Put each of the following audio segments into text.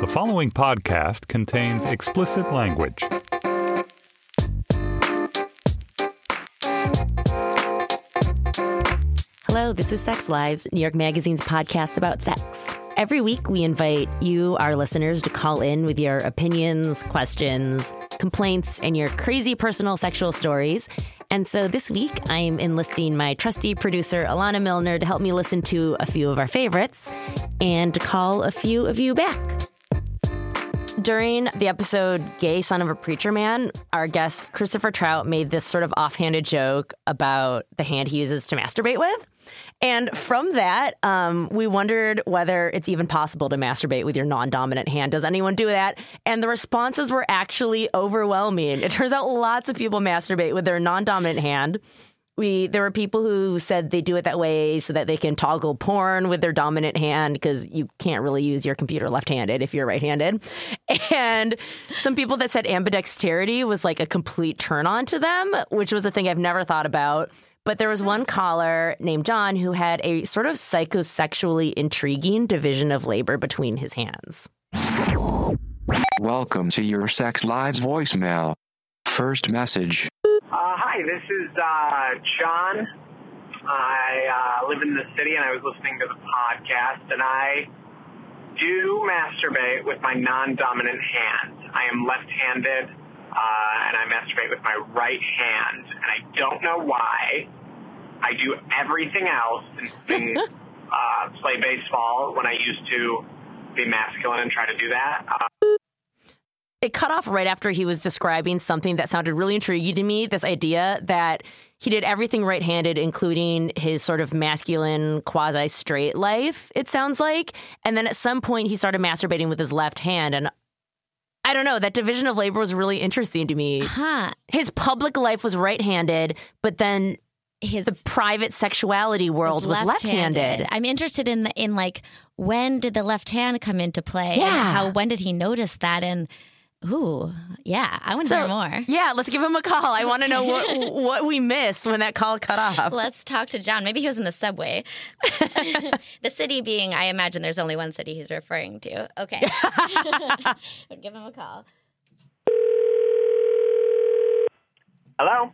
The following podcast contains explicit language. Hello, this is Sex Lives, New York Magazine's podcast about sex. Every week, we invite you, our listeners, to call in with your opinions, questions, complaints, and your crazy personal sexual stories. And so this week, I'm enlisting my trusty producer, Alana Milner, to help me listen to a few of our favorites and to call a few of you back. During the episode Gay Son of a Preacher Man, our guest Christopher Trout made this sort of offhanded joke about the hand he uses to masturbate with. And from that, um, we wondered whether it's even possible to masturbate with your non dominant hand. Does anyone do that? And the responses were actually overwhelming. It turns out lots of people masturbate with their non dominant hand. We there were people who said they do it that way so that they can toggle porn with their dominant hand because you can't really use your computer left-handed if you're right-handed. And some people that said ambidexterity was like a complete turn on to them, which was a thing I've never thought about. But there was one caller named John who had a sort of psychosexually intriguing division of labor between his hands. Welcome to your Sex Lives voicemail. First message. Hi, this is uh, John. I uh, live in the city and I was listening to the podcast, and I do masturbate with my non dominant hand. I am left handed uh, and I masturbate with my right hand, and I don't know why. I do everything else, including uh, play baseball when I used to be masculine and try to do that. Uh, it cut off right after he was describing something that sounded really intriguing to me this idea that he did everything right handed, including his sort of masculine, quasi straight life, it sounds like. And then at some point, he started masturbating with his left hand. And I don't know, that division of labor was really interesting to me. Huh. His public life was right handed, but then His the private sexuality world was left handed. I'm interested in the, in like when did the left hand come into play? and Yeah. how when did he notice that? And ooh, yeah, I want to hear more. Yeah, let's give him a call. I want to know what what we missed when that call cut off. Let's talk to John. Maybe he was in the subway. the city being, I imagine there's only one city he's referring to. Okay. Would give him a call. hello?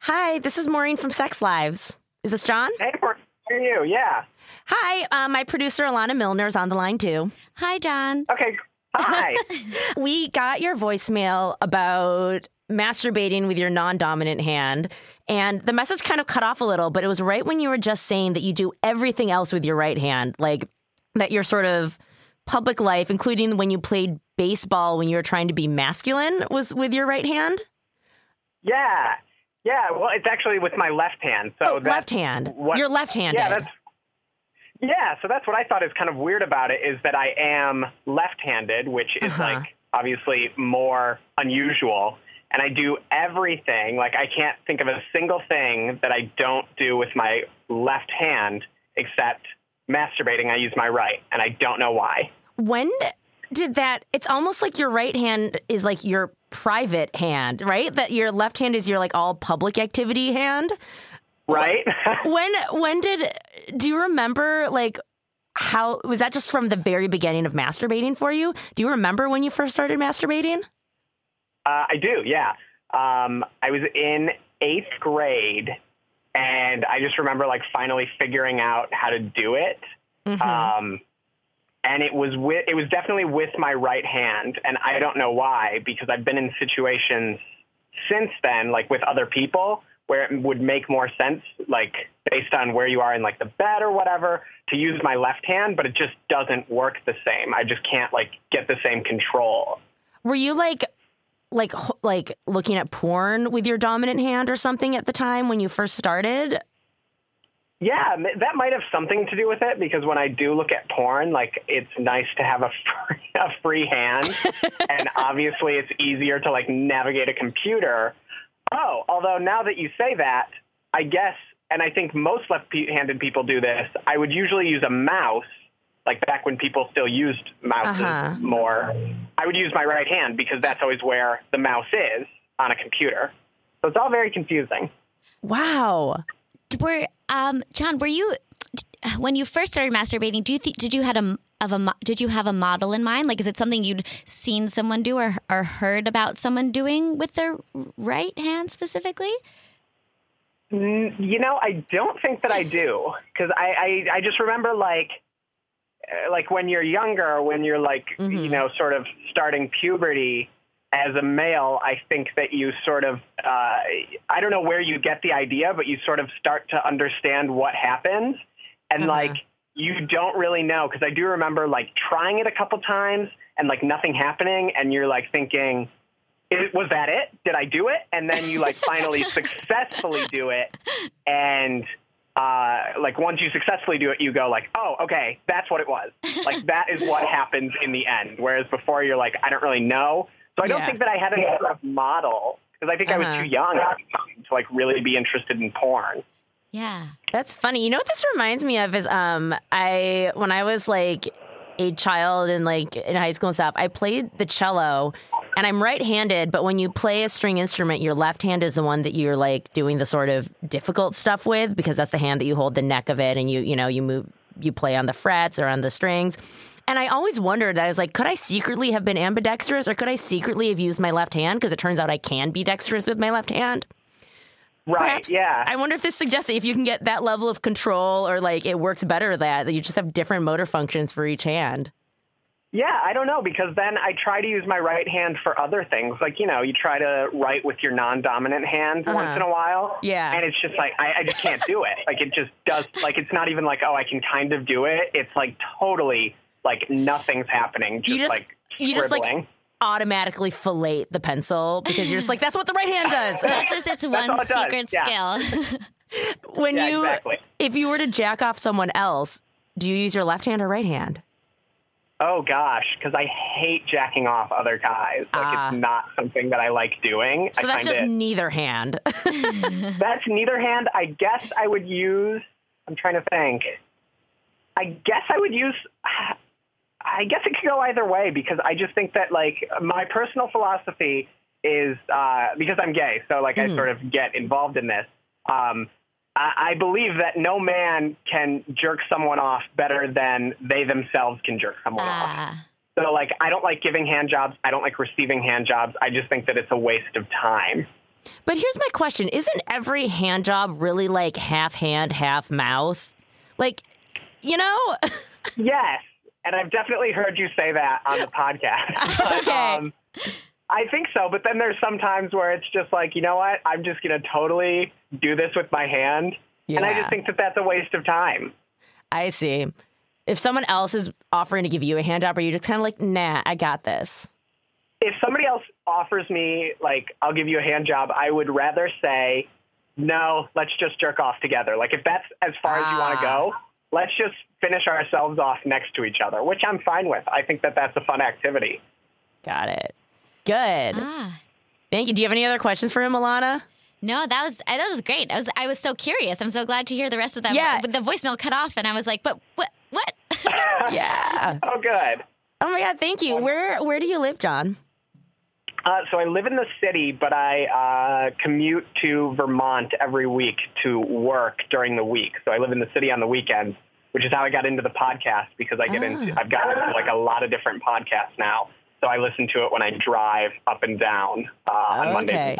Hi, this is Maureen from Sex Lives. Is this John? Hey, how are you? Yeah. Hi, uh, my producer Alana Milner is on the line too. Hi, John. Okay. Hi. We got your voicemail about masturbating with your non-dominant hand, and the message kind of cut off a little, but it was right when you were just saying that you do everything else with your right hand, like that your sort of public life, including when you played baseball when you were trying to be masculine, was with your right hand. yeah. Yeah. Well, it's actually with my left hand. So oh, left hand. what- You're left-handed. Yeah, that's yeah. So that's what I thought is kind of weird about it is that I am left-handed, which is Uh-huh. like obviously more unusual. And I do everything. Like I can't think of a single thing that I don't do with my left hand except masturbating. I use my right, and I don't know why. when did that it's almost like your right hand is like your private hand right that your left hand is your like all public activity hand Right? when when did do you remember like how was that just from the very beginning of masturbating for you do you remember when you first started masturbating Uh, I do, yeah. Um, I was in eighth grade, and I just remember like finally figuring out how to do it. Um, and it was with it was definitely with my right hand, and I don't know why because I've been in situations since then, like with other people, where it would make more sense, like based on where you are in like the bed or whatever, to use my left hand, but it just doesn't work the same. I just can't like get the same control. were you like like like looking at porn with your dominant hand or something at the time when you first started Yeah, that might have something to do with it because when I do look at porn, like it's nice to have a free, a free hand, and obviously it's easier to like navigate a computer. Oh, although now that you say that, I guess, and I think most left-handed people do this. I would usually use a mouse, like back when people still used mouses Uh-huh. more. I would use my right hand because that's always where the mouse is on a computer. So it's all very confusing. wow Were um, John? Were you when you first started masturbating, do you th- did you had a of a did you have a model in mind? Like, is it something you'd seen someone do or or heard about someone doing with their right hand specifically? Mm, You know, I don't think that I do because I, I I just remember like uh, like when you're younger, when you're like you know sort of starting puberty as a male, I think that you sort of uh, I don't know where you get the idea, but you sort of start to understand what happens and like you don't really know because I do remember like trying it a couple times and like nothing happening, and you're like thinking. Was that it? Did I do it? And then you like finally successfully do it, and uh, like once you successfully do it, you go like, oh, okay, that's what it was. Like that is what happens in the end. Whereas before, you're like, I don't really know. So I don't Yeah. think that I had any sort of model because I think I Uh-huh. was too young the time to like really be interested in porn. Yeah. That's funny. You know what this reminds me of is um I when I was like a child and like in high school and stuff, I played the cello and I'm right-handed, but when you play a string instrument, your left hand is the one that you're like doing the sort of difficult stuff with because that's the hand that you hold the neck of it and you you know, you move you play on the frets or on the strings. And I always wondered, I was like, could I secretly have been ambidextrous or could I secretly have used my left hand? Because it turns out I can be dexterous with my left hand. Right? Perhaps- yeah. I wonder if this suggests that if you can get that level of control or like it works better that, that you just have different motor functions for each hand. Yeah, I don't know because then I try to use my right hand for other things. Like, you know, you try to write with your non dominant hand Uh-huh. once in a while. Yeah. And it's just like, I, I just can't do it. Like, it just does, like, it's not even like, oh, I can kind of do it. It's like totally, like, nothing's happening. Just, You just- like, you just, like. Automatically fillet the pencil because you're just like, that's what the right hand does. That's just its one it secret yeah. skill. when Yeah, you, exactly. if you were to jack off someone else, do you use your left hand or right hand? Oh gosh, because I hate jacking off other guys. Like Ah. it's not something that I like doing. So I that's just it, neither hand. that's neither hand. I guess I would use. I'm trying to think. I guess I would use. I guess it could go either way because I just think that like my personal philosophy is uh, because I'm gay, so like I sort of get involved in this. Um, I, I believe that no man can jerk someone off better than they themselves can jerk someone off. Ah. So like I don't like giving hand jobs. I don't like receiving hand jobs. I just think that it's a waste of time. but here's my question Isn't every hand job really like half hand, half mouth? Like, you know? Yes, and I've definitely heard you say that on the podcast. Okay. um, I think so, but then there's some times where it's just like, you know what? I'm just going to totally do this with my hand. Yeah. And I just think that that's a waste of time. I see. If someone else is offering to give you a hand job, are you just kind of like, nah, I got this? If somebody else offers me, like, I'll give you a hand job, I would rather say, no, let's just jerk off together. Like, if that's as far as you want to Ah. go, let's just finish ourselves off next to each other, which I'm fine with. I think that that's a fun activity. Got it. Good. Ah. Thank you. Do you have any other questions for him, Alana? No, that was that was great. I was I was so curious. I'm so glad to hear the rest of that. Yeah. but the voicemail cut off, and I was like, "But what? What?" Yeah. Oh, good. Oh my God. Thank you. Where Where do you live, John? Uh, so I live in the city, but I uh, commute to Vermont every week to work during the week. So I live in the city on the weekends, which is how I got into the podcast because I get into I've gotten into like a lot of different podcasts now. So I listen to it when I drive up and down uh, on Monday. Okay.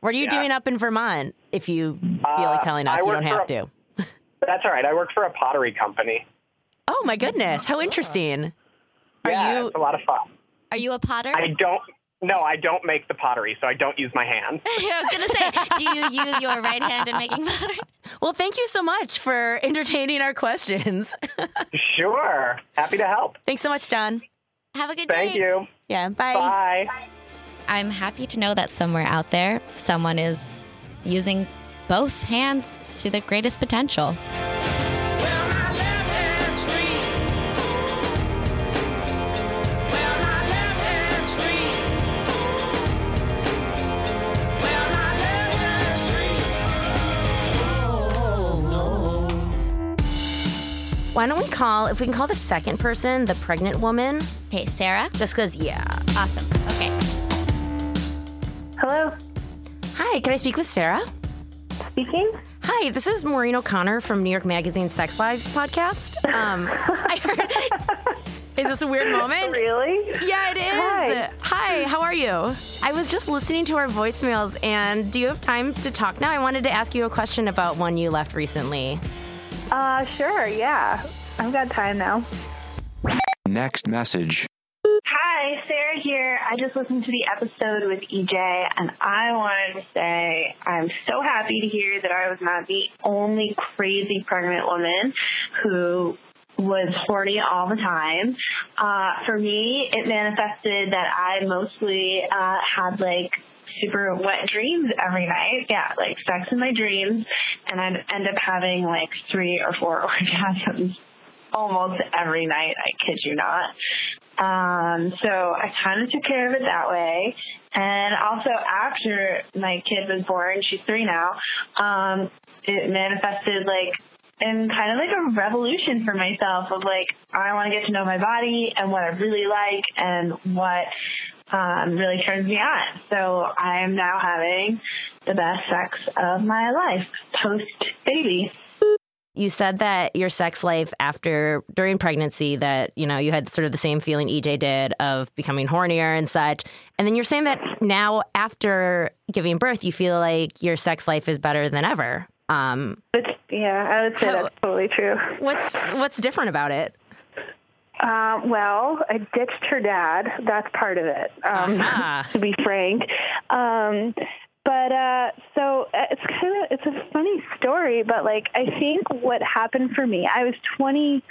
What are you Yeah. doing up in Vermont? If you feel like Uh, telling us, you don't have for to. That's all right. I work for a pottery company. Oh my goodness. How interesting. Are yeah, you it's a lot of fun. Are you a potter? I don't. No, I don't make the pottery, so I don't use my hands. I was gonna say, do you use your right hand in making pottery? Well, thank you so much for entertaining our questions. sure, happy to help. Thanks so much, John. Have a good Thank day. Thank you. Yeah, bye. Bye. I'm happy to know that somewhere out there, someone is using both hands to the greatest potential. Why don't we call, if we can call the second person the pregnant woman, Okay, Sarah. just because, yeah. Awesome. Okay. Hello, Hi, can I speak with Sarah? speaking. Hi, this is Maureen O'Connor from New York Magazine Sex Lives podcast. Um, I heard, is this a weird moment? Really? Yeah, it is. Hi. Hi, how are you? I was just listening to our voicemails, and do you have time to talk now? I wanted to ask you a question about one you left recently. Uh, sure, yeah. I've got time now. Next message. Hi, Sarah here. I just listened to the episode with EJ, and I wanted to say I'm so happy to hear that I was not the only crazy pregnant woman who was horny all the time. Uh, for me, it manifested that I mostly uh, had like super wet dreams every night. Yeah, like sex in my dreams, and I'd end up having like three or four orgasms almost every night. I kid you not. Um, so I kind of took care of it that way. And also after my kid was born, she's three now, um, it manifested like in kind of like a revolution for myself of like, I want to get to know my body and what I really like and what um, really turns me on. So I am now having the best sex of my life post baby. You said that your sex life after during pregnancy that you know you had sort of the same feeling EJ did of becoming hornier and such, and then you're saying that now after giving birth you feel like your sex life is better than ever. Um, It's, yeah, I would say How- that's totally true. what's what's different about it? Um, well, I ditched her dad. That's part of it, um, Aha. to be frank. Um, but uh, so uh, it's kind of it's a funny story, but like I think what happened for me, I was twenty,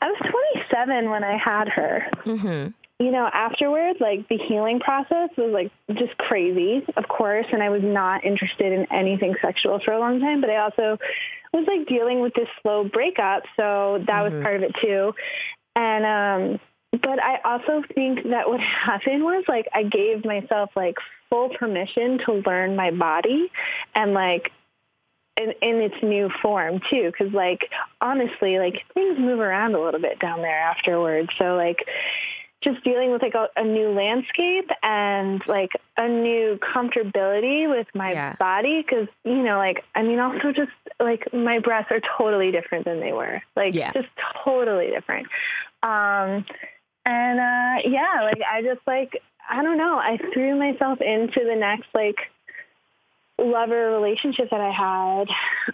I was twenty seven when I had her. Mm-hmm. you know, afterwards, like the healing process was like just crazy, of course. And I was not interested in anything sexual for a long time, but I also was like dealing with this slow breakup. So that was part of it too. And, um, but I also think that what happened was like I gave myself like full permission to learn my body and like in, in its new form too because like honestly like things move around a little bit down there afterwards. So like just dealing with like a, a new landscape and like a new comfortability with my Yeah. body because you know like i mean also just like my breasts are totally different than they were like Yeah. just totally different um and uh yeah like i just like i don't know i threw myself into the next like lover relationship that I had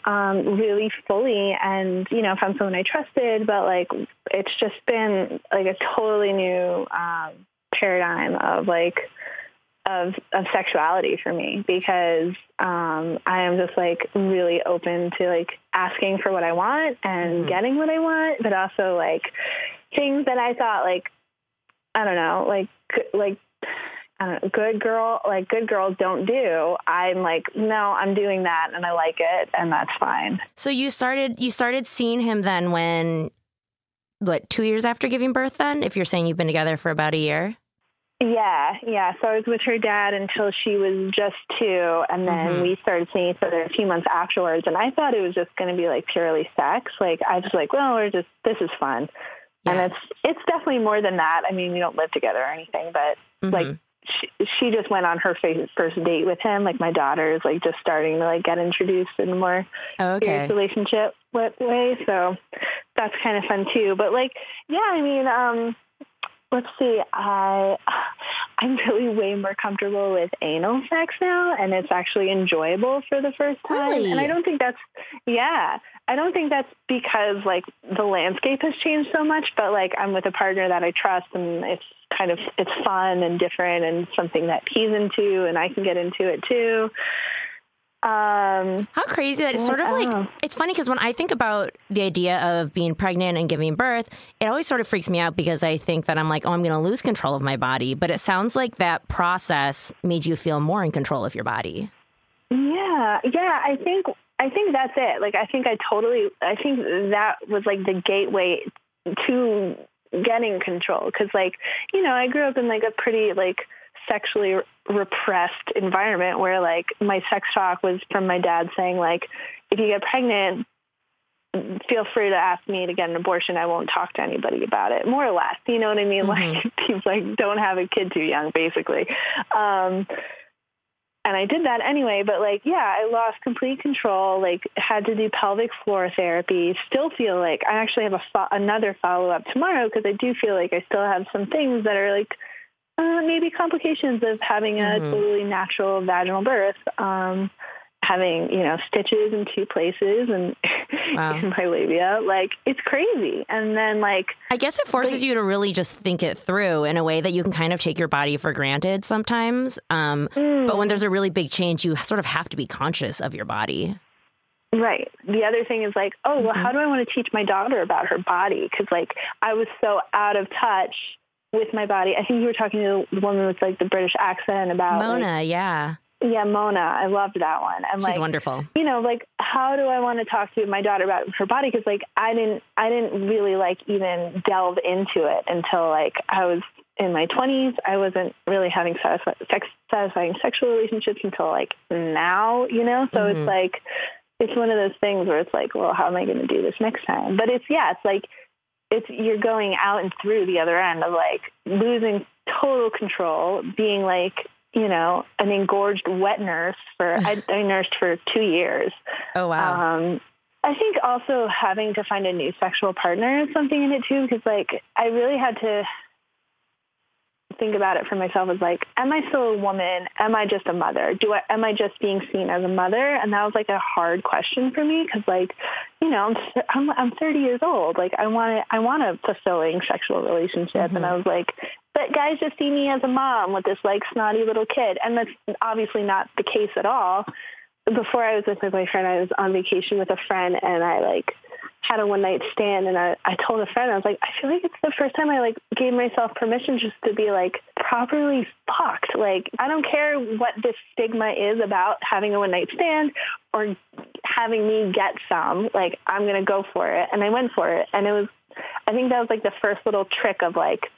um, really fully. And you know found someone I trusted but like it's just been like a totally new um, paradigm of like of of sexuality for me because um, I am just like really open to like asking for what I want and getting what I want but also like things that I thought like I don't know like like I good girl, like good girls don't do. I'm like, no, I'm doing that and I like it and that's fine. So you started you started seeing him then when what two years after giving birth? Then, if you're saying you've been together for about a year. Yeah, yeah. So I was with her dad until she was just two, and then Mhm. we started seeing each other a few months afterwards. And I thought it was just going to be like purely sex. Like I was like, well, we're just this is fun, Yeah. and it's it's definitely more than that. I mean, we don't live together or anything, but like Mhm. She, she just went on her first date with him. Like my daughter is like just starting to like get introduced in a more Oh, okay. serious relationship wa- way. So that's kind of fun too. But like, yeah, I mean, um, let's see, I I'm really way more comfortable with anal sex now, and it's actually enjoyable for the first time. Really? And I don't think that's yeah. I don't think that's because like the landscape has changed so much, but like I'm with a partner that I trust and it's kind of it's fun and different and something that he's into and I can get into it too. Um How crazy that it's sort of like Oh. it's funny because when I think about the idea of being pregnant and giving birth, it always sort of freaks me out because I think that I'm like, oh, I'm going to lose control of my body. But it sounds like that process made you feel more in control of your body. Yeah, yeah. I think I think that's it. Like I think I totally. I think that was like the gateway to getting control. Because like you know, I grew up in like a pretty like sexually repressed environment where like my sex talk was from my dad saying like, if you get pregnant. Feel free to ask me to get an abortion. I won't talk to anybody about it. More or less, you know what I mean? Like he's like, don't have a kid too young, basically. Um, and I did that anyway. But like, yeah, I lost complete control. Like, had to do pelvic floor therapy. Still feel like I actually have a fo- another follow up tomorrow because I do feel like I still have some things that are like uh, maybe complications of having a Mhm. totally natural vaginal birth. Um, having you know stitches in two places and Wow. in my labia, like it's crazy. And then like I guess it forces you to really just think it through in a way that you can kind of take your body for granted sometimes. Um, mm, But when there's a really big change, you sort of have to be conscious of your body. Right. The other thing is like, oh, well, Mhm. how do I want to teach my daughter about her body? Because like I was so out of touch with my body. I think you were talking to the woman with like the British accent about like- Mona, yeah. Yeah, Mona. I loved that one. And She's like, wonderful. you know, like how do I want to talk to my daughter about her body? Because like I didn't, I didn't really like even delve into it until like I was in my twenties. I wasn't really having satisfi- sex, satisfying sexual relationships until like now, you know. So Mhm. it's like it's one of those things where it's like, well, how am I going to do this next time? But it's yeah, it's like it's you're going out and through the other end of like losing total control, being like you know an engorged wet nurse for I, I nursed for two years. Oh, wow. Um, I think also having to find a new sexual partner is something in it too, because like I really had to think about it for myself as like, am I still a woman? Am I just a mother? Do I am I just being seen as a mother? And that was like a hard question for me because like, you know, I'm I'm, I'm 30 years old. Like I want to I want a fulfilling sexual relationship, and I was like, guys just see me as a mom with this like snotty little kid, and that's obviously not the case at all before I was with my boyfriend, I was on vacation with a friend and I like had a one night stand and I, I told a friend, I was like, I feel like it's the first time I like gave myself permission just to be like properly fucked. Like I don't care what this stigma is about having a one night stand or having me get some. Like I'm gonna go for it. And I went for it. And it was I think that was like the first little trick of like,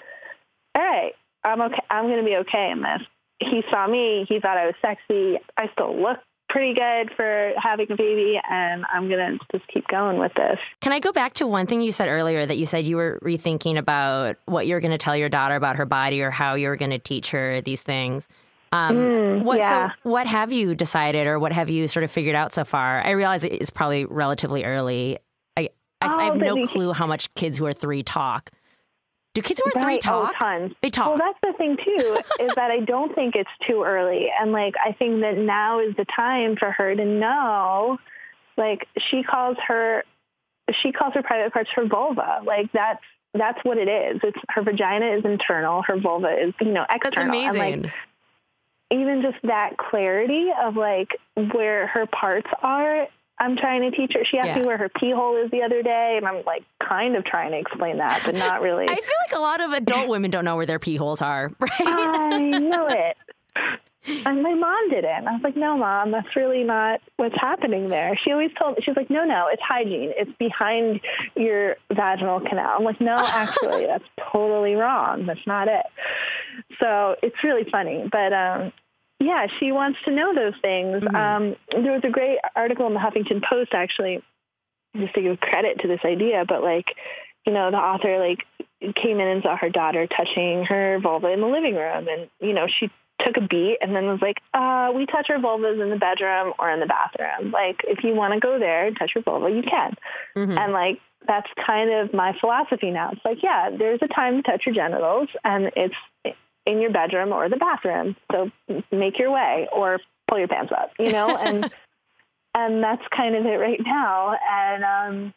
all right, I'm okay I'm gonna be okay in this. He saw me, he thought I was sexy. I still look pretty good for having a baby and I'm gonna just keep going with this. Can I go back to one thing you said earlier that you said you were rethinking about what you're going to tell your daughter about her body or how you're going to teach her these things? Um, Mm, what yeah. so what have you decided or what have you sort of figured out so far? I realize it's probably relatively early. I I, I Oh, have no clue how much kids who are three talk. Do kids who are three Right. talk? Oh, tons. They talk. Well, that's the thing too, is that I don't think it's too early, and like I think that now is the time for her to know. Like she calls her, she calls her private parts her vulva. Like that's that's what it is. It's her vagina is internal, her vulva is you know That's external. And, amazing. like, even just that clarity of like where her parts are. I'm trying to teach her. She asked Yeah. me where her pee hole is the other day, and I'm like kind of trying to explain that, but not really. I feel like a lot of adult women don't know where their pee holes are, right? I know it. And my mom didn't. I was like, no, mom, that's really not what's happening there. She always told me she's like, no, no, it's hygiene. It's behind your vaginal canal. I'm like, no, actually, that's totally wrong. That's not it. So it's really funny. But um, yeah, she wants to know those things. Mhm. Um, there was a great article in the Huffington Post, actually, just to give credit to this idea, but like, you know, the author like came in and saw her daughter touching her vulva in the living room, and you know, she took a beat and then was like, uh, we touch our vulvas in the bedroom or in the bathroom. Like, if you want to go there and touch your vulva, you can. Mhm. And like, that's kind of my philosophy now. It's like, yeah, there's a time to touch your genitals, and it's in your bedroom or the bathroom. So make your way or pull your pants up, you know, and and that's kind of it right now. And um,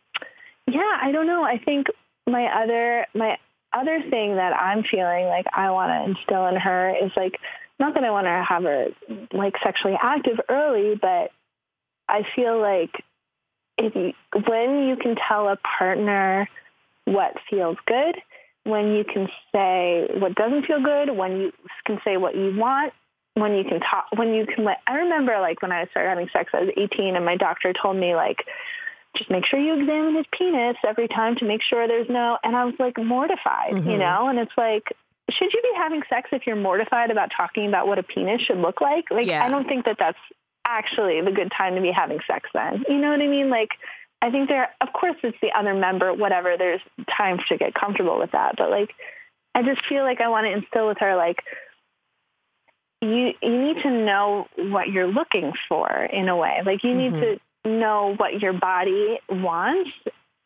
yeah, I don't know. I think my other my other thing that I'm feeling like I want to instill in her is like not that I want to have her like sexually active early, but I feel like if you, when you can tell a partner what feels good, when you can say what doesn't feel good, when you can say what you want, when you can talk, when you can let. I remember like when I started having sex, I was 18, and my doctor told me like just make sure you examine his penis every time to make sure there's no. And I was like mortified, you Mhm. know. And it's like, should you be having sex if you're mortified about talking about what a penis should look like? Like, Yeah. I don't think that that's actually the good time to be having sex. Then, you know what I mean? Like, I think there, of course, it's the other member, whatever. There's time to get comfortable with that, but like, I just feel like I want to instill with her, like, you you need to know what you're looking for in a way. Like you need to know what your body wants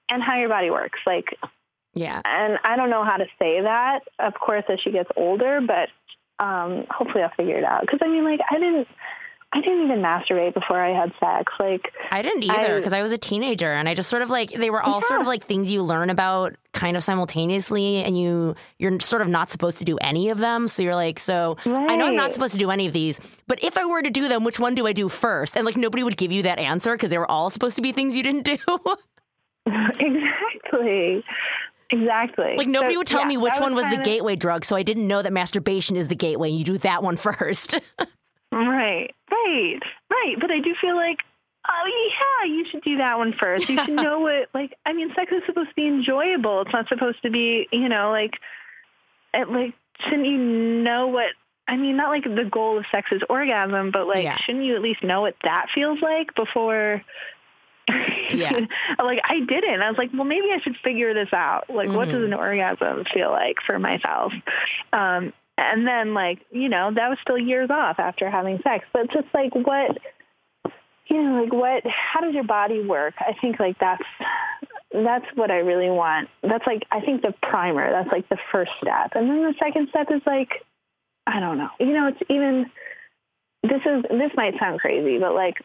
and how your body works. Like Yeah. and I don't know how to say that, of course, as she gets older, but um, hopefully I'll figure it out. Because I mean, like, I didn't, I didn't even masturbate before I had sex. Like, I didn't either because I, was a teenager and I just sort of like they were all sort of like things you learn about kind of simultaneously and you you're sort of not supposed to do any of them so you're like so I know I'm not supposed to do any of these but if I were to do them which one do I do first? And like nobody would give you that answer because they were all supposed to be things you didn't do. Exactly, exactly. like nobody So, would tell yeah, me which that one was the kinda- gateway drug so I didn't know that masturbation is the gateway you do that one first Right, right, right. But I do feel like, oh yeah, you should do that one first. You should know what, like, I mean, sex is supposed to be enjoyable. It's not supposed to be, you know, like, it, like, shouldn't you know what? I mean, not like the goal of sex is orgasm, but like, Yeah. shouldn't you at least know what that feels like before? Yeah. like I didn't. I was like, well, maybe I should figure this out. Like, what does an orgasm feel like for myself? Um, and then, like, you know, that was still years off after having sex. But just like, what, you know, like, what, how does your body work? I think, like, that's, that's what I really want. That's like, I think the primer, that's like the first step. And then the second step is like, I don't know. You know, it's even, this is, this might sound crazy, but like,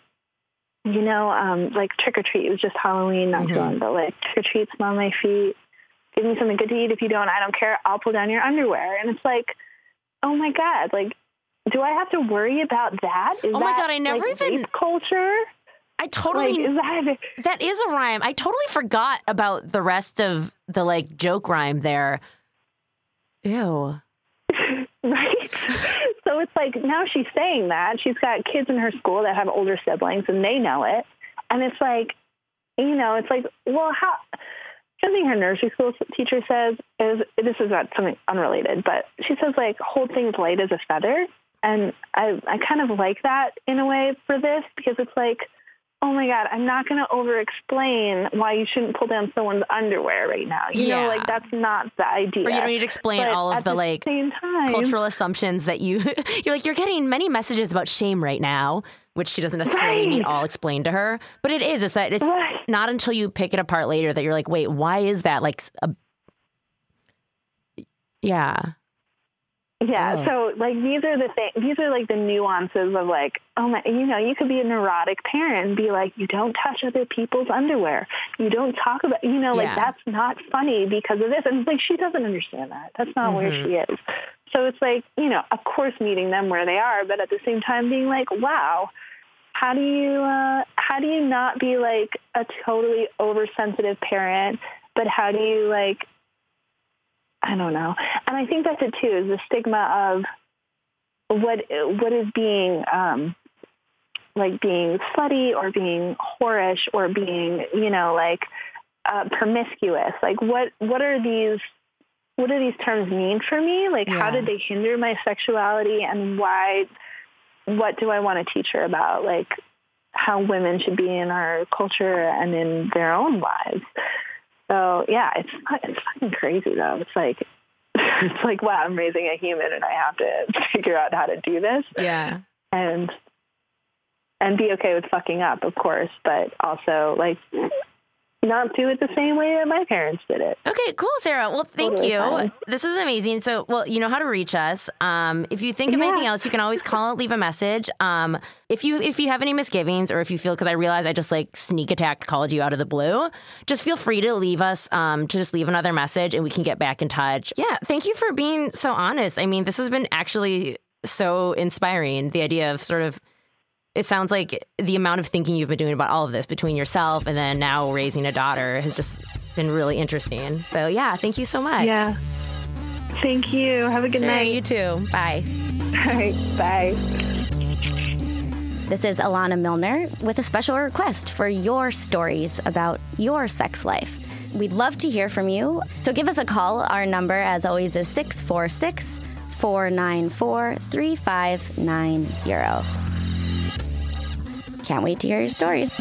you know, um, like trick or treat. It was just Halloween not too Mhm. long ago. Like trick or treat, smell my feet, give me something good to eat. If you don't, I don't care. I'll pull down your underwear. And it's like, oh my god, like, do I have to worry about that? Is Oh my that, God, I never like, even- culture. I totally Like, is that That is a rhyme. I totally forgot about the rest of the like joke rhyme there. Ew. right? so it's like now she's saying that she's got kids in her school that have older siblings and they know it, and it's like, you know, it's like, well, how? Something her nursery school teacher says is this is not something unrelated, but she says like hold things light as a feather, and I I kind of like that in a way for this because it's like. Oh my God, I'm not going to over explain why you shouldn't pull down someone's underwear right now. You know, like that's not the idea. Or you don't need to explain But all of at the like time, cultural assumptions that you you're like you're getting many messages about shame right now, which she doesn't necessarily need Right. all explained to her. But it is. It's that it's Right. not until you pick it apart later that you're like, wait, why is that like a yeah. Yeah, Oh. so like these are the things. These are like the nuances of like, oh my, you know, you could be a neurotic parent and be like, you don't touch other people's underwear. You don't talk about, you know, like Yeah. that's not funny because of this. And like she doesn't understand that. That's not where Mm-hmm. she is. So it's like, you know, of course meeting them where they are, but at the same time being like, wow, how do you uh, how do you not be like a totally oversensitive parent, but how do you like I don't know. And I think that's it too, is the stigma of what what is being um like being slutty or being whorish or being, you know, like uh, promiscuous. Like what what are these what do these terms mean for me? Like how Yeah. did they hinder my sexuality and why what do I want to teach her about? Like how women should be in our culture and in their own lives. So yeah, it's it's fucking crazy though. It's like it's like wow, I'm raising a human and I have to figure out how to do this Yeah. and and be okay with fucking up, of course, but also like not do it the same way that my parents did it. Okay, cool, Sarah. Well, thank Totally you. fine. This is amazing. So, well, you know how to reach us. Um, if you think of Yeah. anything else, you can always call, leave a message. Um, if you if you have any misgivings or if you feel because I realize I just like sneak attacked called you out of the blue, just feel free to leave us um, to just leave another message and we can get back in touch. Yeah, thank you for being so honest. I mean, this has been actually so inspiring. The idea of sort of it sounds like the amount of thinking you've been doing about all of this between yourself and then now raising a daughter has just been really interesting. So yeah, thank you so much. Yeah. Thank you. Have a good Sure, night. you too. Bye. All right. Bye. This is Alana Milner with a special request for your stories about your sex life. We'd love to hear from you, so give us a call. Our number, as always, is 646 494 3590. Can't wait to hear your stories.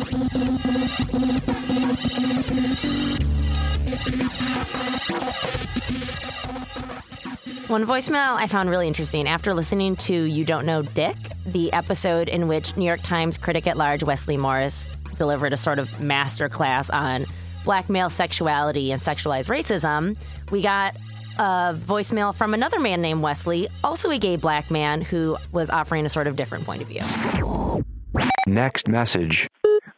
One voicemail I found really interesting after listening to You Don't Know Dick, the episode in which New York Times critic at large Wesley Morris delivered a sort of master class on black male sexuality and sexualized racism. We got a voicemail from another man named Wesley, also a gay black man, who was offering a sort of different point of view. Next message.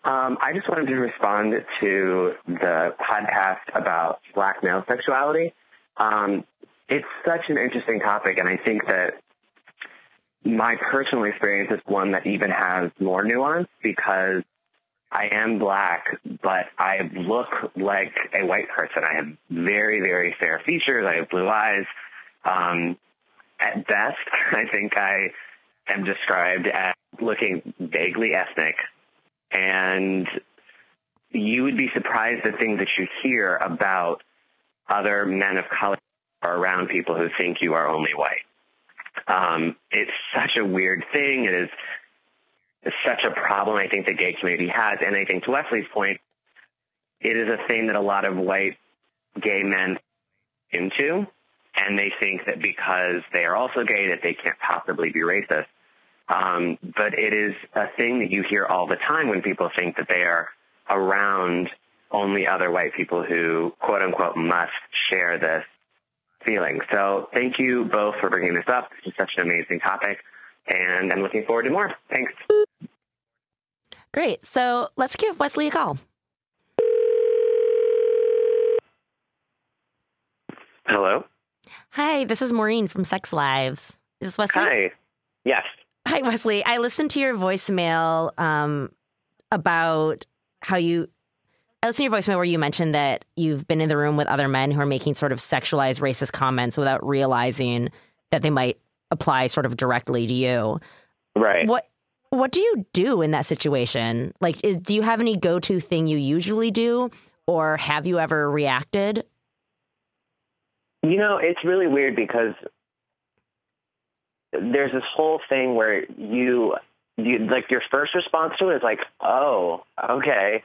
Um, I just wanted to respond to the podcast about black male sexuality. Um, it's such an interesting topic, and I think that my personal experience is one that even has more nuance because I am black, but I look like a white person. I have very, very fair features. I have blue eyes. Um, at best, I think I am described as looking vaguely ethnic. And you would be surprised the things that you hear about other men of color or around people who think you are only white. Um, it's such a weird thing. It is such a problem I think the gay community has. And I think to Wesley's point, it is a thing that a lot of white gay men into. And they think that because they are also gay that they can't possibly be racist. Um, but it is a thing that you hear all the time when people think that they are around only other white people who quote unquote must share this feeling. So thank you both for bringing this up. This is such an amazing topic and I'm looking forward to more. Thanks. Great. So let's give Wesley a call. Hello. Hi, this is Maureen from Sex Lives. Is this Wesley? Hi. Yes. Hi, Wesley. I listened to your voicemail um, about how you. I listened to your voicemail where you mentioned that you've been in the room with other men who are making sort of sexualized racist comments without realizing that they might apply sort of directly to you. Right. What What do you do in that situation? Like, is, do you have any go to thing you usually do, or have you ever reacted? You know, it's really weird because there's this whole thing where you, you like your first response to it is like, oh, okay,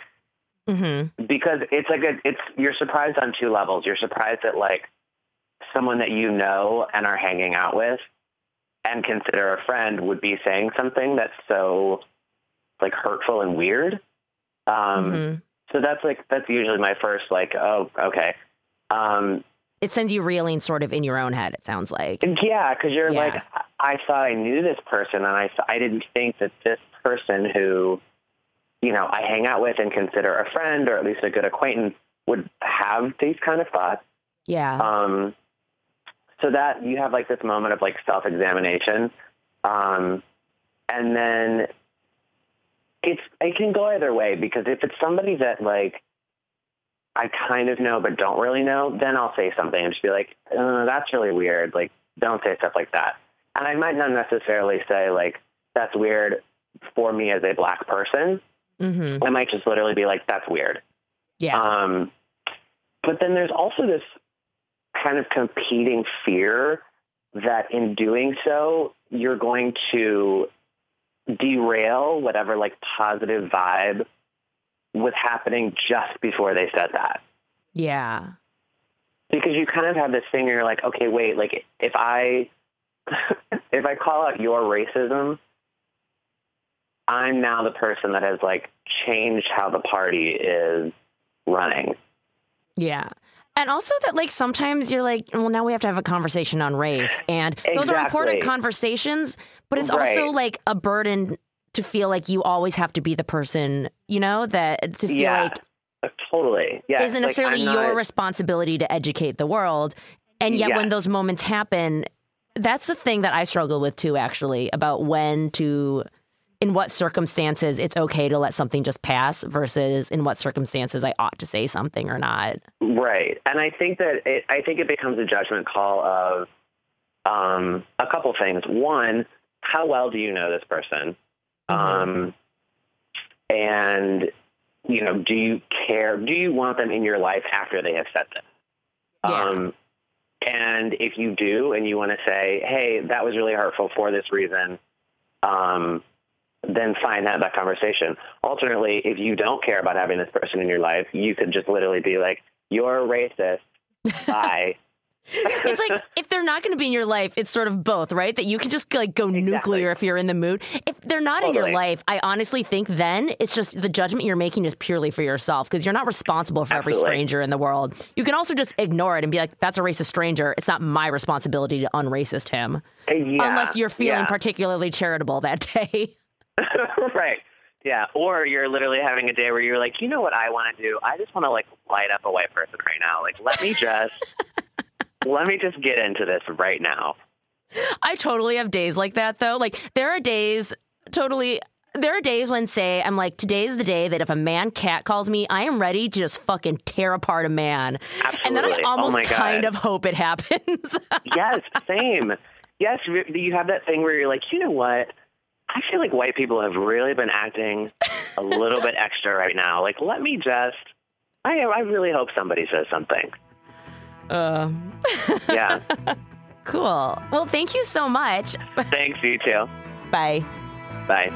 Mm-hmm. because it's like a, it's you're surprised on two levels. You're surprised that like someone that you know and are hanging out with and consider a friend would be saying something that's so like hurtful and weird. Um, hmm So that's like that's usually my first like, oh, okay. Um, It sends you reeling sort of in your own head. It sounds like. Yeah, because you're Yeah. like, I- thought I knew this person, and I I didn't think that this person who, you know, I hang out with and consider a friend or at least a good acquaintance would have these kind of thoughts. Yeah. Um, so that you have like this moment of like self examination, um, and then it's it can go either way because if it's somebody that like I kind of know but don't really know, then I'll say something and just be like, uh, "That's really weird." Like, don't say stuff like that. And I might not necessarily say like, "That's weird" for me as a black person. mm-hmm. I might just literally be like, "That's weird." Yeah. Um, but then there's also this kind of competing fear that in doing so, you're going to derail whatever like positive vibe was happening just before they said that. yeah. Because you kind of have this thing where you're like, okay, wait, like if I if I call out your racism, I'm now the person that has like changed how the party is running. Yeah. And also that like sometimes you're like, well, now we have to have a conversation on race. And those are important conversations, but it's also like a burden to feel like you always have to be the person, you know, that to feel Yeah. like Uh, Totally. Yeah. isn't necessarily your responsibility to educate the world. And yet when those moments happen, that's the thing that I struggle with too, actually, about when to in what circumstances it's okay to let something just pass versus in what circumstances I ought to say something or not. Right. And I think that it, I think it becomes a judgment call of um, a couple things. One, how well do you know this person? Um, and you know, do you care? Do you want them in your life after they have said this? Yeah. Um, and if you do, and you want to say, "Hey, that was really hurtful for this reason," um, then fine, have that conversation. Alternately, if you don't care about having this person in your life, you could just literally be like, "You're racist." Bye. It's like if they're not going to be in your life, it's sort of both, right? That you can just like go nuclear if you're in the mood. If they're not in your life, I honestly think then it's just the judgment you're making is purely for yourself because you're not responsible for every stranger in the world. You can also just ignore it and be like, "That's a racist stranger. It's not my responsibility to unracist him." Eh, yeah, Unless you're feeling yeah. particularly charitable that day. right. Yeah. Or you're literally having a day where you're like, you know what I want to do? I just want to like light up a white person right now. Like, let me just, let me just get into this right now. I totally have days like that though. Like there are days totally there are days when say I'm like today's the day that if a man cat calls me, I am ready to just fucking tear apart a man. Absolutely. And then I. Oh almost kind of hope it happens. yes, same. Yes, you have that thing where you're like, you know what? I feel like white people have really been acting a little bit extra right now. Like, let me just. I I really hope somebody says something. Uh, Yeah. cool. Well, thank you so much. Thanks, you too. Bye. Bye.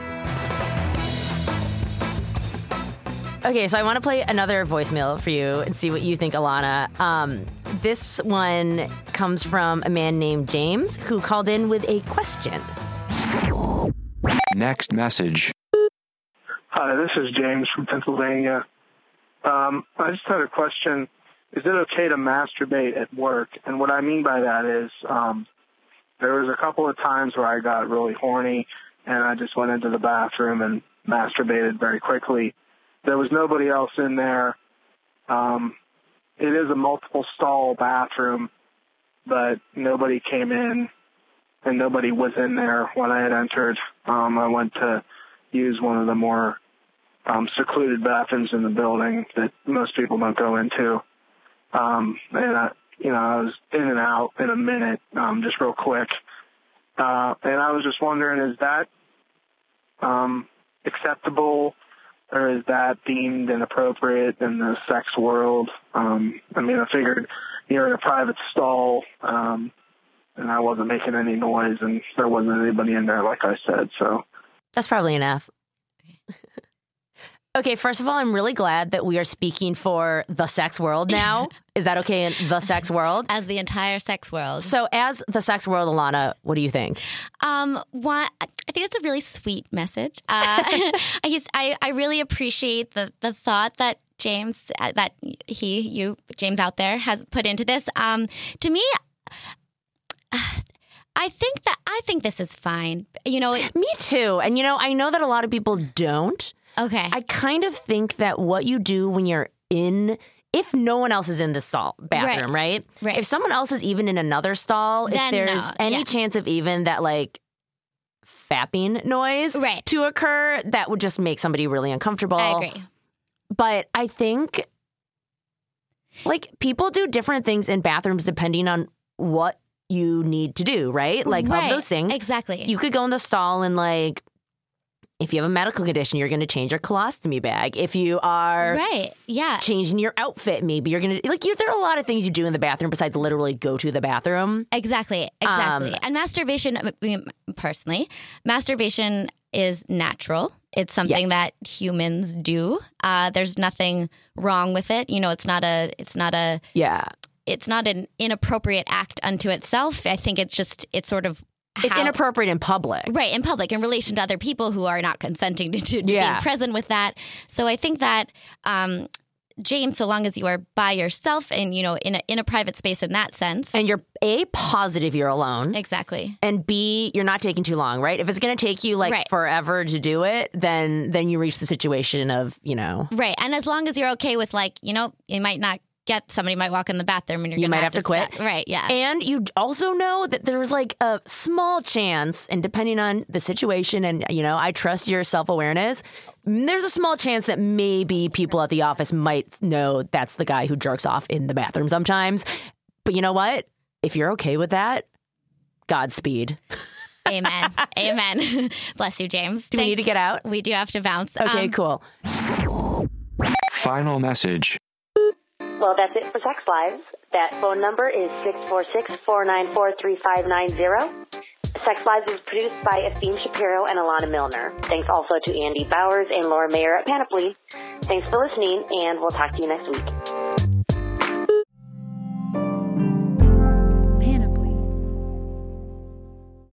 Okay, so I want to play another voicemail for you and see what you think, Alana. Um, this one comes from a man named James who called in with a question. Next message. Hi, this is James from Pennsylvania. Um, I just had a question. Is it okay to masturbate at work? And what I mean by that is, um, there was a couple of times where I got really horny and I just went into the bathroom and masturbated very quickly. There was nobody else in there. Um, it is a multiple stall bathroom, but nobody came in and nobody was in there when I had entered. Um, I went to use one of the more um, secluded bathrooms in the building that most people don't go into. Um, and I, you know, I was in and out in a minute, um, just real quick. Uh, and I was just wondering, is that um, acceptable or is that deemed inappropriate in the sex world? Um, I mean, I figured you're in a private stall, um, and I wasn't making any noise, and there wasn't anybody in there, like I said. So That's probably enough. okay, first of all, I'm really glad that we are speaking for the sex world now. Is that okay in the sex world? As the entire sex world. So, as the sex world, Alana, what do you think? Um, one, I think it's a really sweet message. Uh, I, just, I I really appreciate the the thought that James uh, that he you James out there has put into this. Um, to me. I think that I think this is fine. You know, Me too. And you know, I know that a lot of people don't. Okay. I kind of think that what you do when you're in if no one else is in the stall bathroom, right? Right. If someone else is even in another stall, if there's no, any yeah. chance of even that like fapping noise Right. to occur, that would just make somebody really uncomfortable. I agree. But I think like people do different things in bathrooms depending on what you need to do, right? Like Right. of those things. Exactly. You could go in the stall and like if you have a medical condition, you're going to change your colostomy bag. If you are right. Yeah. changing your outfit, maybe you're going to like you. There are a lot of things you do in the bathroom besides literally go to the bathroom. Exactly. Exactly. Um, and masturbation, I mean, personally, masturbation is natural. It's something that humans do. Uh, there's nothing wrong with it. You know, it's not a. It's not a. Yeah, It's not an inappropriate act unto itself. I think it's just. It's sort of. It's how- inappropriate in public. Right, in public, in relation to other people who are not consenting to, to Yeah. being present with that. So I think that um, James, so long as you are by yourself and you know in a in a private space in that sense, And you're a positive you're alone. exactly. and B, you're not taking too long, right? If it's going to take you like Right. forever to do it, then then you reach the situation of you know Right. And as long as you're okay with like, you know, you might not get somebody might walk in the bathroom and you're You gonna might have to quit. sta- Right, yeah. And you also know that there's like a small chance, and depending on the situation, and you know, I trust your self awareness. There's a small chance that maybe people at the office might know that's the guy who jerks off in the bathroom sometimes. But you know what? If you're okay with that, Godspeed. Amen. Amen. Bless you, James. Do we need to get out? we do have to bounce. Okay, Um, cool. Final message. Well, that's it for Sex Lives. That phone number is 646 494 3590. Sex Lives is produced by Athene Shapiro and Alana Milner. Thanks also to Andy Bowers and Laura Mayer at Panoply. Thanks for listening, and we'll talk to you next week.